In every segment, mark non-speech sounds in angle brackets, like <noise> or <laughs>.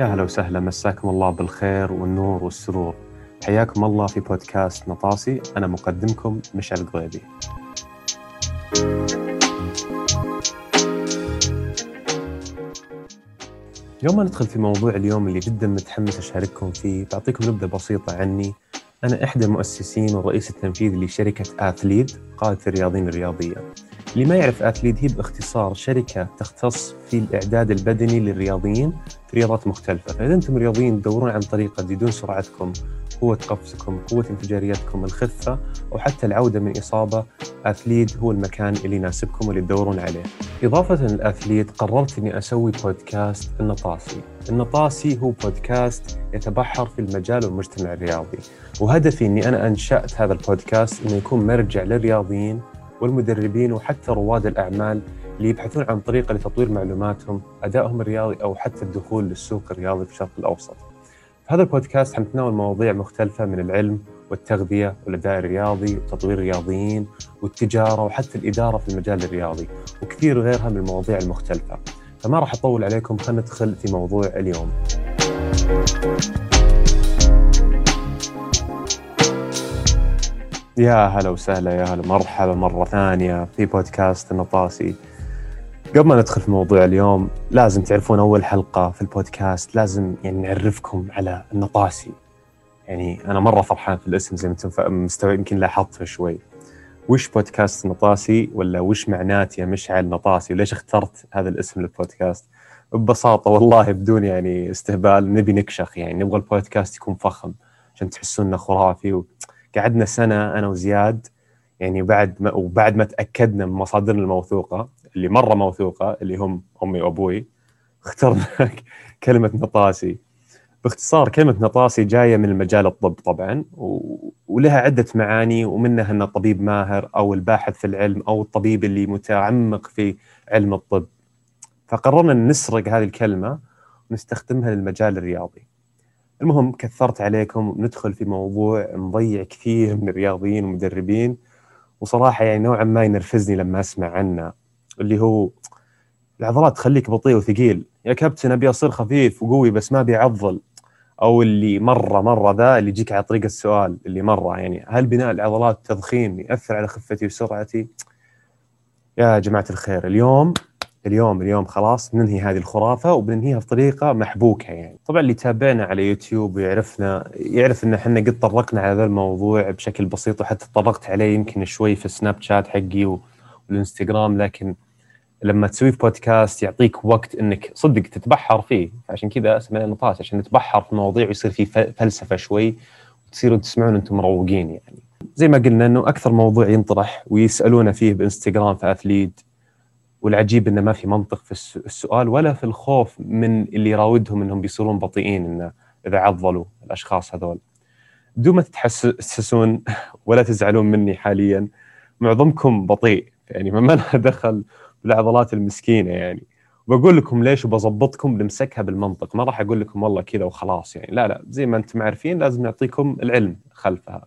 يا هلا وسهلا مساكم الله بالخير والنور والسرور. حياكم الله في بودكاست نطاسي أنا مقدمكم مشعل القضيبي يوم ما ندخل في موضوع اليوم اللي جدا متحمس أشارككم فيه بعطيكم نبذة بسيطة عني. أنا إحدى المؤسسين والرئيس التنفيذي لشركة آثليد قادة الرياضيين الرياضية. اللي ما يعرف اثليت هي باختصار شركة تختص في الإعداد البدني للرياضيين في رياضات مختلفة، فإذا أنتم رياضيين تدورون عن طريقة تزيدون سرعتكم، قوة قفزكم، قوة انفجاريتكم، الخفة أو حتى العودة من إصابة، اثليت هو المكان اللي يناسبكم واللي تدورون عليه. إضافة للاثليت قررت إني أسوي بودكاست النطاسي. النطاسي هو بودكاست يتبحر في المجال والمجتمع الرياضي، وهدفي إني أنا أنشأت هذا البودكاست إنه يكون مرجع للرياضيين والمدربين وحتى رواد الأعمال اللي يبحثون عن طريقة لتطوير معلوماتهم أدائهم الرياضي أو حتى الدخول للسوق الرياضي في الشرق الأوسط. في هذا البودكاست حنتناول مواضيع مختلفة من العلم والتغذية والأداء الرياضي وتطوير الرياضيين والتجارة وحتى الإدارة في المجال الرياضي وكثير غيرها من المواضيع المختلفة. فما راح أطول عليكم خلينا ندخل في موضوع اليوم. يا هلا وسهلا يا هلا مرحبا مرة ثانية في بودكاست النطاسي. قبل ما ندخل في موضوع اليوم لازم تعرفون أول حلقة في البودكاست لازم يعني نعرفكم على النطاسي. يعني أنا مرة فرحان في الاسم زي ما أنتم مستوعب يمكن لاحظته شوي. وش بودكاست نطاسي ولا وش معنات يا مشعل نطاسي وليش اخترت هذا الاسم للبودكاست؟ ببساطة والله بدون يعني استهبال نبي نكشخ يعني نبغى البودكاست يكون فخم عشان تحسون إنه خرافي. قعدنا سنة أنا وزياد يعني بعد ما وبعد ما تأكدنا من مصادرنا الموثوقة اللي مرة موثوقة اللي هم أمي وأبوي اخترنا <laughs> كلمة نطاسي باختصار كلمة نطاسي جاية من المجال الطب طبعا. ولها عدة معاني ومنها انه طبيب ماهر أو الباحث في العلم أو الطبيب اللي متعمق في علم الطب فقررنا ان نسرق هذه الكلمة ونستخدمها للمجال الرياضي المهم كثرت عليكم ندخل في موضوع مضيع كثير من الرياضيين والمدربين وصراحة يعني نوعا ما ينرفزني لما أسمع عنه اللي هو العضلات تخليك بطيء وثقيل يا كابتن أبي أصير خفيف وقوي بس ما أبي أعضل أو اللي مرة مرة ذا اللي يجيك على طريق السؤال اللي مرة يعني هل بناء العضلات تضخيم يأثر على خفتي وسرعتي؟ يا جماعة الخير اليوم اليوم اليوم خلاص ننهي هذه الخرافة وبننهيها بطريقة محبوكة يعني. طبعا اللي يتابعنا على يوتيوب ويعرفنا يعرف إن إحنا قد طرقنا على هذا الموضوع بشكل بسيط وحتى طرقت عليه يمكن شوي في السناب شات حقي والإنستغرام لكن لما تسوي بودكاست يعطيك وقت إنك صدق تتبحر فيه. عشان كذا اسمه نطاس عشان نتبحر في المواضيع ويصير في فلسفة شوي وتصيروا تسمعون أنتم مروقين يعني. زي ما قلنا إنه أكثر موضوع ينطرح ويسألونا فيه بإنستغرام في اثليد والعجيب إنه ما في منطق في السؤال ولا في الخوف من اللي يراودهم إنهم بيصيرون بطيئين إنه إذا عضلوا الأشخاص هذول. بدون ما تتحسسون ولا تزعلون مني حاليا معظمكم بطيء. يعني ما لها دخل بالعضلات المسكينة يعني. وبقول لكم ليش وبظبطكم بنمسكها بالمنطق. ما راح أقول لكم والله كذا وخلاص يعني. لا لا زي ما أنتم عارفين لازم نعطيكم العلم خلفها.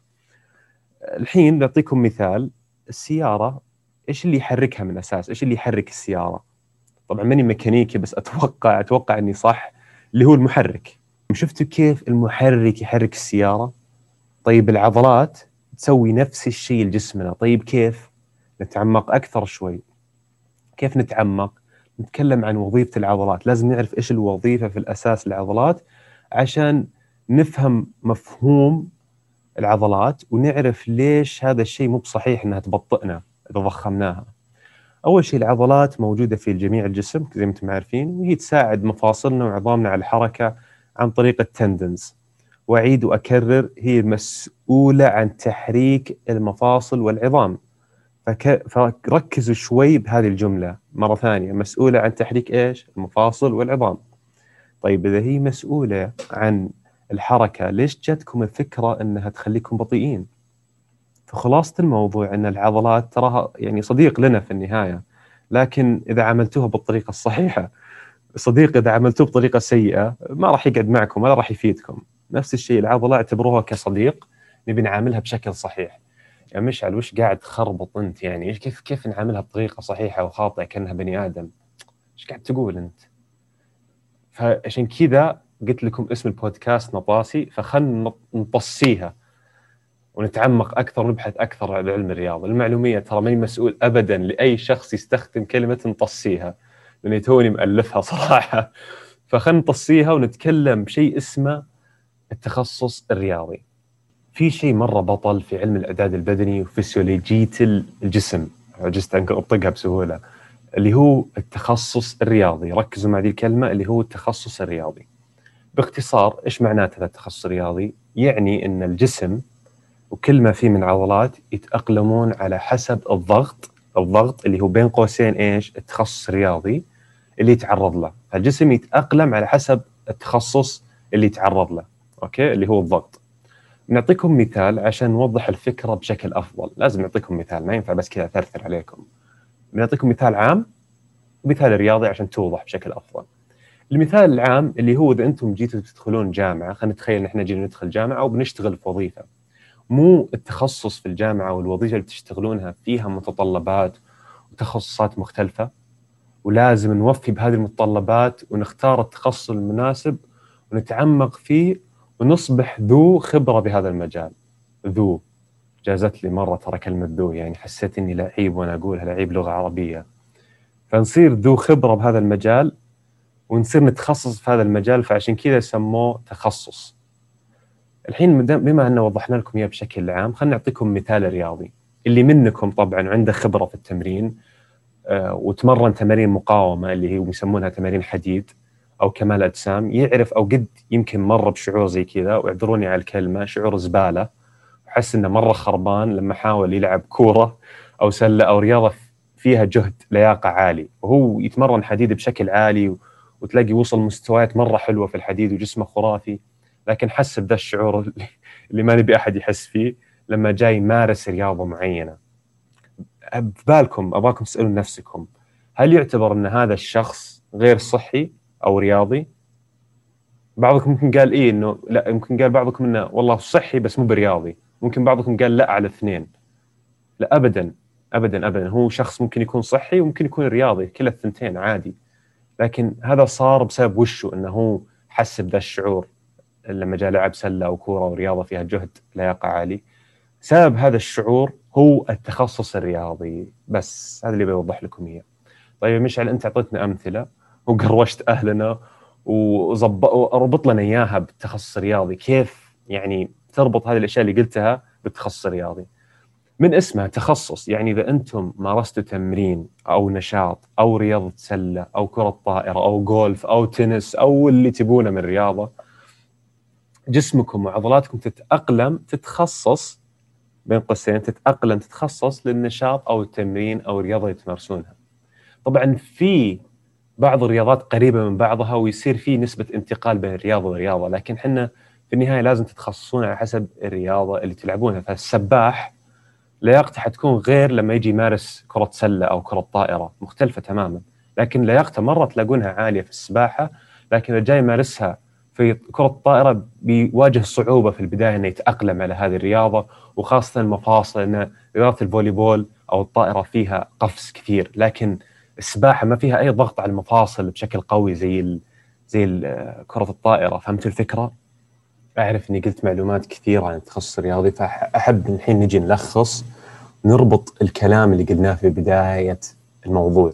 الحين نعطيكم مثال السيارة إيش اللي يحركها من أساس؟ إيش اللي يحرك السيارة؟ طبعا ماني ميكانيكي بس أتوقع أتوقع إني صح اللي هو المحرك. شفتوا كيف المحرك يحرك السيارة؟ طيب العضلات تسوي نفس الشيء لجسمنا، طيب كيف؟ نتعمق أكثر شوي. كيف نتعمق؟ نتكلم عن وظيفة العضلات، لازم نعرف إيش الوظيفة في الأساس للعضلات عشان نفهم مفهوم العضلات ونعرف ليش هذا الشيء مو بصحيح إنها تبطئنا إذا ضخمناها. أول شيء العضلات موجودة في جميع الجسم زي ما أنتم عارفين وهي تساعد مفاصلنا وعظامنا على الحركة عن طريق التندنز وأعيد وأكرر هي مسؤولة عن تحريك المفاصل والعظام. فك... فركزوا شوي بهذه الجملة. مرة ثانية مسؤولة عن تحريك إيش؟ المفاصل والعظام. طيب إذا هي مسؤولة عن الحركة ليش جتكم الفكرة إنها تخليكم بطيئين؟ فخلاصه الموضوع إن العضلات تراها يعني صديق لنا في النهاية لكن إذا عملتوها بالطريقة الصحيحة صديق إذا عملتوه بطريقة سيئة ما راح يقعد معكم ولا راح يفيدكم. نفس الشيء العضلة اعتبروها كصديق نبي نعاملها بشكل صحيح. يا يعني مشعل وش قاعد تخربط أنت يعني؟ كيف كيف نعاملها بطريقة صحيحة وخاطئة كأنها بني آدم؟ إيش قاعد تقول أنت؟ فعشان كذا قلت لكم اسم البودكاست نطاسي فخلنا نطصيها ونتعمق أكثر ونبحث أكثر عن علم الرياضه، المعلومية ترى ماني مسؤول ابدا لأي شخص يستخدم كلمة نطصيها لأني توني مالفها <laughs> صراحة. فخلنا نطصيها ونتكلم بشيء اسمه التخصص الرياضي. في شيء مرة بطل في علم الإعداد البدني وفسيولوجية الجسم. عجزت أنك أطقها بسهولة. اللي هو التخصص الرياضي. ركزوا مع ذي الكلمة اللي هو التخصص الرياضي. باختصار إيش معناته التخصص الرياضي؟ يعني إن الجسم وكل ما فيه من عضلات يتأقلمون على حسب الضغط الضغط اللي هو بين قوسين إيش؟ التخصص الرياضي اللي يتعرض له. فالجسم يتأقلم على حسب التخصص اللي يتعرض له أوكي؟ اللي هو الضغط. نعطيكم مثال عشان نوضح الفكرة بشكل أفضل. لازم نعطيكم مثال ما ينفع بس كذا ثرثر عليكم. بنعطيكم مثال عام ومثال رياضي عشان توضح بشكل أفضل. المثال العام اللي هو إذا أنتم جيتوا تدخلون جامعة خلينا نتخيل إن إحنا جينا ندخل جامعة وبنشتغل في وظيفة. مو التخصص في الجامعة والوظيفة اللي تشتغلونها فيها متطلبات وتخصصات مختلفة؟ ولازم نوفي بهذه المتطلبات ونختار التخصص المناسب ونتعمق فيه ونصبح ذو خبرة بهذا المجال. ذو. جازت لي مرة ترى كلمة ذو يعني حسيت إني لعيب وأنا أقولها لعيب لغة عربية. فنصير ذو خبرة بهذا المجال ونصير نتخصص في هذا المجال فعشان كذا سموه تخصص. الحين بما ان وضحنا لكم إياه بشكل عام خلينا نعطيكم مثال رياضي اللي منكم طبعا عنده خبرة في التمرين آه، وتمرن تمارين مقاومة اللي هي يسمونها تمارين حديد أو كمال أجسام يعرف أو قد يمكن مر بشعور زي كذا واعذروني على الكلمة شعور زبالة وحس إنه مرة خربان لما حاول يلعب كورة أو سلة أو رياضة فيها جهد لياقة عالي. وهو يتمرن حديد بشكل عالي وتلاقي وصل مستويات مرة حلوة في الحديد وجسمه خرافي. لكن حس بذا الشعور اللي ما نبي أحد يحس فيه لما جاي يمارس رياضة معينة. ببالكم أبغاكم تسألون نفسكم هل يعتبر أن هذا الشخص غير صحي أو رياضي؟ بعضكم ممكن قال إيه انه لا يمكن قال بعضكم إنه والله صحي بس مو برياضي. ممكن بعضكم قال لا على الاثنين لا ابدا ابدا ابدا. هو شخص ممكن يكون صحي وممكن يكون رياضي كلا الثنتين عادي. لكن هذا صار بسبب وشه إنه هو حس بذا الشعور. لما جاء لعب سلة أو كورة ورياضه فيها جهد لياقه عالي سبب هذا الشعور هو التخصص الرياضي. بس هذا اللي بوضح لكم إياه. طيب مشعل أنت أعطيتنا أمثلة وقروشت أهلنا وربط لنا إياها بالتخصص الرياضي. كيف يعني تربط هذه الأشياء اللي قلتها بالتخصص الرياضي؟ من اسمها تخصص. يعني إذا أنتم مارستوا تمرين أو نشاط أو رياضة سلة أو كرة طائرة أو جولف أو تنس أو اللي تبونه من رياضة جسمكم وعضلاتكم تتأقلم تتخصص بين قوسين تتأقلم تتخصص للنشاط أو التمرين أو الرياضة اللي تمارسونها. طبعا في بعض الرياضات قريبة من بعضها ويصير في نسبة انتقال بين الرياضة والرياضة لكن إحنا في النهاية لازم تتخصصون على حسب الرياضة اللي تلعبونها فالسباح لياقته حتكون غير لما يجي يمارس كرة سلة أو كرة طائرة مختلفة تماما لكن لياقته مرة تلاقونها عالية في السباحة لكن إذا جاي يمارسها في كرة الطائرة بيواجه صعوبة في البداية إنه يتأقلم على هذه الرياضة وخاصة المفاصل إن رياضة الفولي بول أو الطائرة فيها قفز كثير لكن السباحة ما فيها أي ضغط على المفاصل بشكل قوي زي ال زي ال كرة الطائرة فهمت الفكرة؟ أعرف إني قلت معلومات كثيرة عن التخصص الرياضي فأحب الحين نجي نلخص نربط الكلام اللي قلناه في بداية الموضوع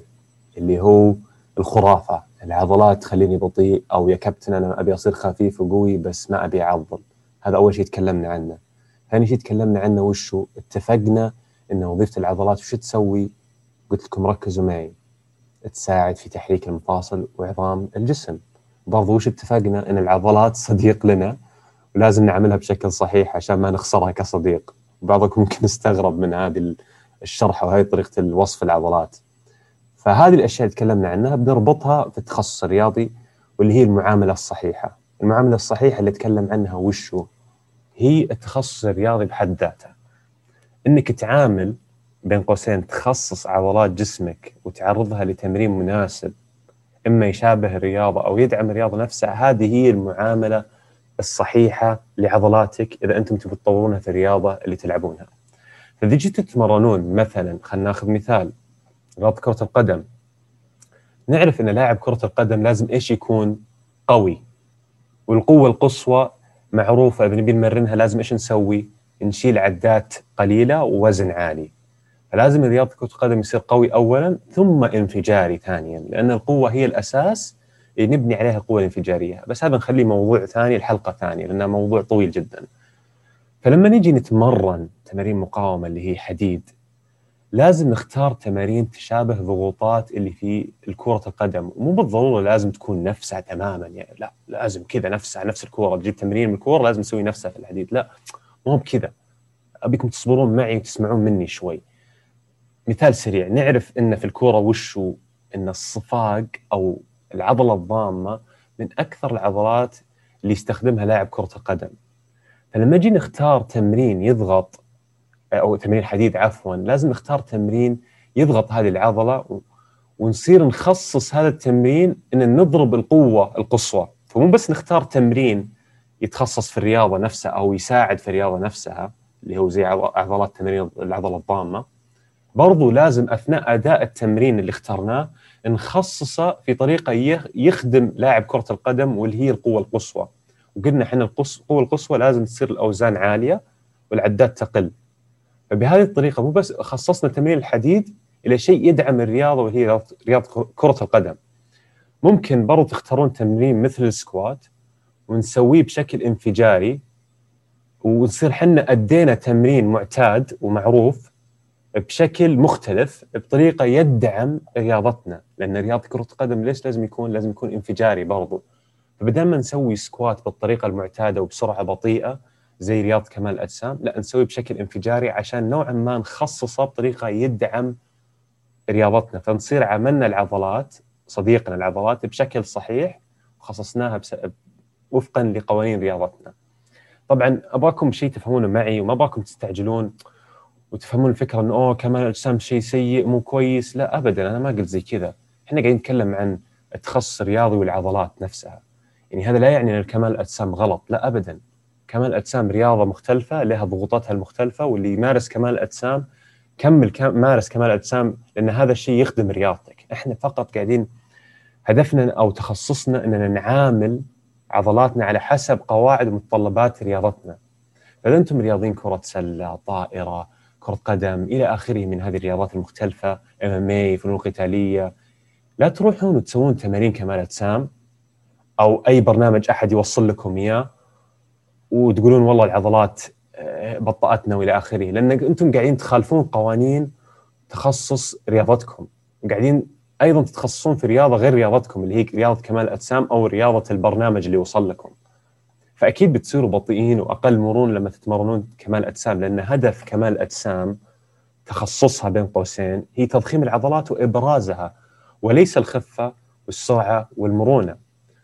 اللي هو الخرافة العضلات تخليني بطيء أو يا كابتن أنا أبي أصير خفيف وقوي بس ما أبي أعضل. هذا أول شيء تكلمنا عنه. ثاني شيء تكلمنا عنه وشو؟ اتفقنا إن وظيفة العضلات وش تسوي؟ قلت لكم ركزوا معي. تساعد في تحريك المفاصل وعظام الجسم. برضو وش اتفقنا؟ إن العضلات صديق لنا ولازم نعملها بشكل صحيح عشان ما نخسرها كصديق. بعضكم ممكن يستغرب من هذه الشرح وهذه طريقة الوصف العضلات. فهذه الأشياء اللي تكلمنا عنها بنربطها في التخصص الرياضي واللي هي المعاملة الصحيحة. المعاملة الصحيحة اللي أتكلم عنها وشو؟ هي التخصص الرياضي بحد ذاته. إنك تعامل بين قوسين تخصص عضلات جسمك وتعرضها لتمرين مناسب إما يشابه الرياضة أو يدعم الرياضة نفسها هذه هي المعاملة الصحيحة لعضلاتك إذا أنتم تبي تطورونها في الرياضة اللي تلعبونها. فإذا جيتوا تتمرنون مثلا خلينا ناخذ مثال رياضه كرة القدم. نعرف إن لاعب كرة القدم لازم إيش يكون؟ قوي. والقوة القصوى معروفة اذا نبي نمرنها لازم إيش نسوي؟ نشيل عدات قليلة ووزن عالي. فلازم رياضه كرة القدم يصير قوي اولا ثم انفجاري ثانيا لأن القوة هي الأساس اللي نبني عليها القوة الانفجارية. بس هذا نخليه موضوع ثاني الحلقة ثانية لأنه موضوع طويل جدا. فلما نجي نتمرن تمارين مقاومة اللي هي حديد لازم نختار تمارين تشابه ضغوطات اللي في كرة القدم. مو بالضرورة لازم تكون نفسها تماما يعني لا لازم كذا نفسها نفس الكورة. تجيب تمرين من الكورة لازم نسوي نفسها في الحديد. لا مو بكذا. أبيكم تصبرون معي وتسمعون مني شوي. مثال سريع. نعرف إن في الكورة وشو إن الصفاق أو العضلة الضامة من أكثر العضلات اللي يستخدمها لاعب كرة القدم. فلما نجي نختار تمرين يضغط أو تمرين حديد عفوا لازم نختار تمرين يضغط هذه العضلة ونصير نخصص هذا التمرين إن نضرب القوة القصوى. فمو بس نختار تمرين يتخصص في الرياضة نفسها أو يساعد في الرياضة نفسها اللي هو زي عضلات تمرين العضلة الضامة برضو لازم أثناء أداء التمرين اللي اخترناه نخصصه في طريقة يخدم لاعب كرة القدم واللي هي القوة القصوى. وقلنا إحنا القوة القصوى لازم تصير الأوزان عالية والعدات تقل. فبهذه الطريقة مو بس خصصنا تمرين الحديد إلى شيء يدعم الرياضة وهي رياضه كره القدم. ممكن برضو تختارون تمرين مثل السكوات ونسويه بشكل انفجاري ونصير حنا أدينا تمرين معتاد ومعروف بشكل مختلف بطريقة يدعم رياضتنا لأن رياضة كرة القدم ليش لازم يكون لازم يكون انفجاري برضو. فبدل ما نسوي سكوات بالطريقة المعتادة وبسرعة بطيئة زي رياضه كمال الاجسام لا نسوي بشكل انفجاري عشان نوعا ما نخصصه بطريقة يدعم رياضتنا. فنصير عملنا العضلات صديقنا العضلات بشكل صحيح وخصصناها بس... وفقا لقوانين رياضتنا. طبعا ابغاكم شيء تفهمونه معي وما ابغاكم تستعجلون وتفهمون الفكرة إنه أوه كمال الاجسام شيء سيء مو كويس. لا ابدا. أنا ما قلت زي كذا. إحنا قاعدين نتكلم عن التخصص الرياضي والعضلات نفسها. يعني هذا لا يعني إن كمال الاجسام غلط. لا ابدا. كمال الاجسام رياضة مختلفة لها ضغوطاتها المختلفة واللي يمارس كمال الاجسام كمل مارس كمال الاجسام لأن هذا الشيء يخدم رياضتك. إحنا فقط قاعدين هدفنا أو تخصصنا إننا نعامل عضلاتنا على حسب قواعد ومتطلبات رياضتنا. فإذا أنتم رياضيين كرة سلة طائرة كرة قدم إلى آخره من هذه الرياضات المختلفة إم إم اي فنون قتالية لا تروحون وتسوون تمارين كمال أجسام أو أي برنامج أحد يوصل لكم إياه. وتقولون والله العضلات آه، بطأتنا وإلى آخره. لأن أنتم قاعدين تخالفون قوانين تخصص رياضتكم. قاعدين أيضا تتخصصون في رياضة غير رياضتكم اللي هي رياضة كمال الأجسام أو رياضة البرنامج اللي وصل لكم. فأكيد بتصيروا بطيئين وأقل مرونة لما تتمرنون كمال أجسام لأن هدف كمال الاجسام تخصصها بين قوسين هي تضخيم العضلات وإبرازها وليس الخفة والسرعة والمرونة.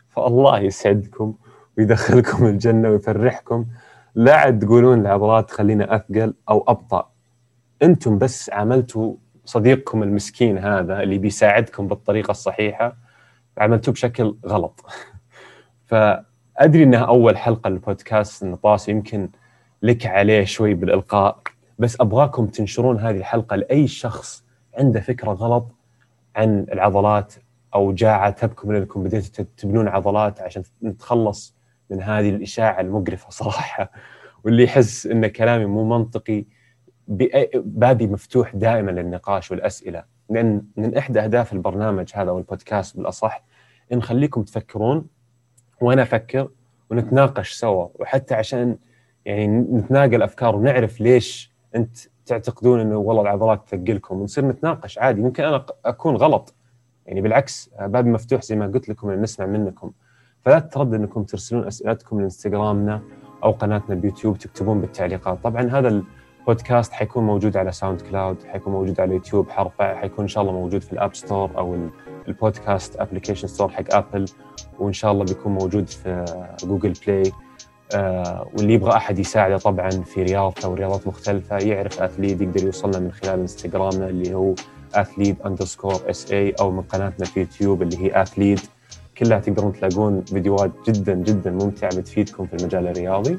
فالله يسعدكم ويدخلكم الجنة ويفرحكم. لا عاد تقولون العضلات تخلينا أثقل أو أبطأ. أنتم بس عملتوا صديقكم المسكين هذا اللي بيساعدكم بالطريقة الصحيحة عملتوه بشكل غلط. <laughs> ف ادري انها أول حلقة للبودكاست النطاس يمكن لك عليه شوي بالإلقاء بس أبغاكم تنشرون هذه الحلقة لأي شخص عنده فكرة غلط عن العضلات أو جاء عاتبكم انكم بديتوا تبنون عضلات عشان نتخلص من هذه الإشاعة المقرفة صراحة واللي يحس إن كلامي مو منطقي بابي مفتوح دائما للنقاش والأسئلة. لأن من إحدى أهداف البرنامج هذا والبودكاست بالأصح نخليكم تفكرون وأنا أفكر ونتناقش سوا. وحتى عشان يعني نتناقل أفكار ونعرف ليش أنت تعتقدون إنه والله العضلات تثقلكم ونصير نتناقش عادي. ممكن أنا أكون غلط. يعني بالعكس باب مفتوح زي ما قلت لكم نسمع منكم. فلا تتردد إنكم ترسلون أسئلتكم لإنستغرامنا أو قناتنا بيوتيوب تكتبون بالتعليقات. طبعا هذا البودكاست حيكون موجود على SoundCloud حيكون موجود على يوتيوب حرفع حيكون إن شاء الله موجود في ال App Store أو البودكاست application store حق Apple وإن شاء الله بيكون موجود في Google Play. آه واللي يبغى أحد يساعده طبعا في رياضته ورياضات مختلفة يعرف Athlete يقدر يوصلنا من خلال إنستغرامنا اللي هو Athlete underscore SA أو من قناتنا في يوتيوب اللي هي Athlete كلها تقدرون تلاقون فيديوهات جدا جدا ممتعة بتفيدكم في المجال الرياضي.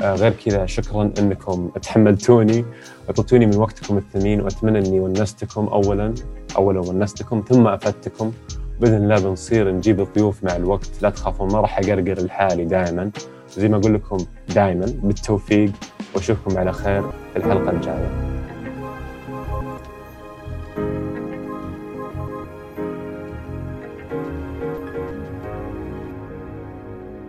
آه غير كذا شكرا إنكم تحملتوني اعطيتوني من وقتكم الثمين وأتمنى إني ونستكم اولا اولا ونستكم ثم افدتكم بإذن الله بنصير نجيب الضيوف مع الوقت. لا تخافون ما راح أقرقر لحالي دائما زي ما أقول لكم دائما بالتوفيق وأشوفكم على خير في الحلقة الجاية.